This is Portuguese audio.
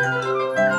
Música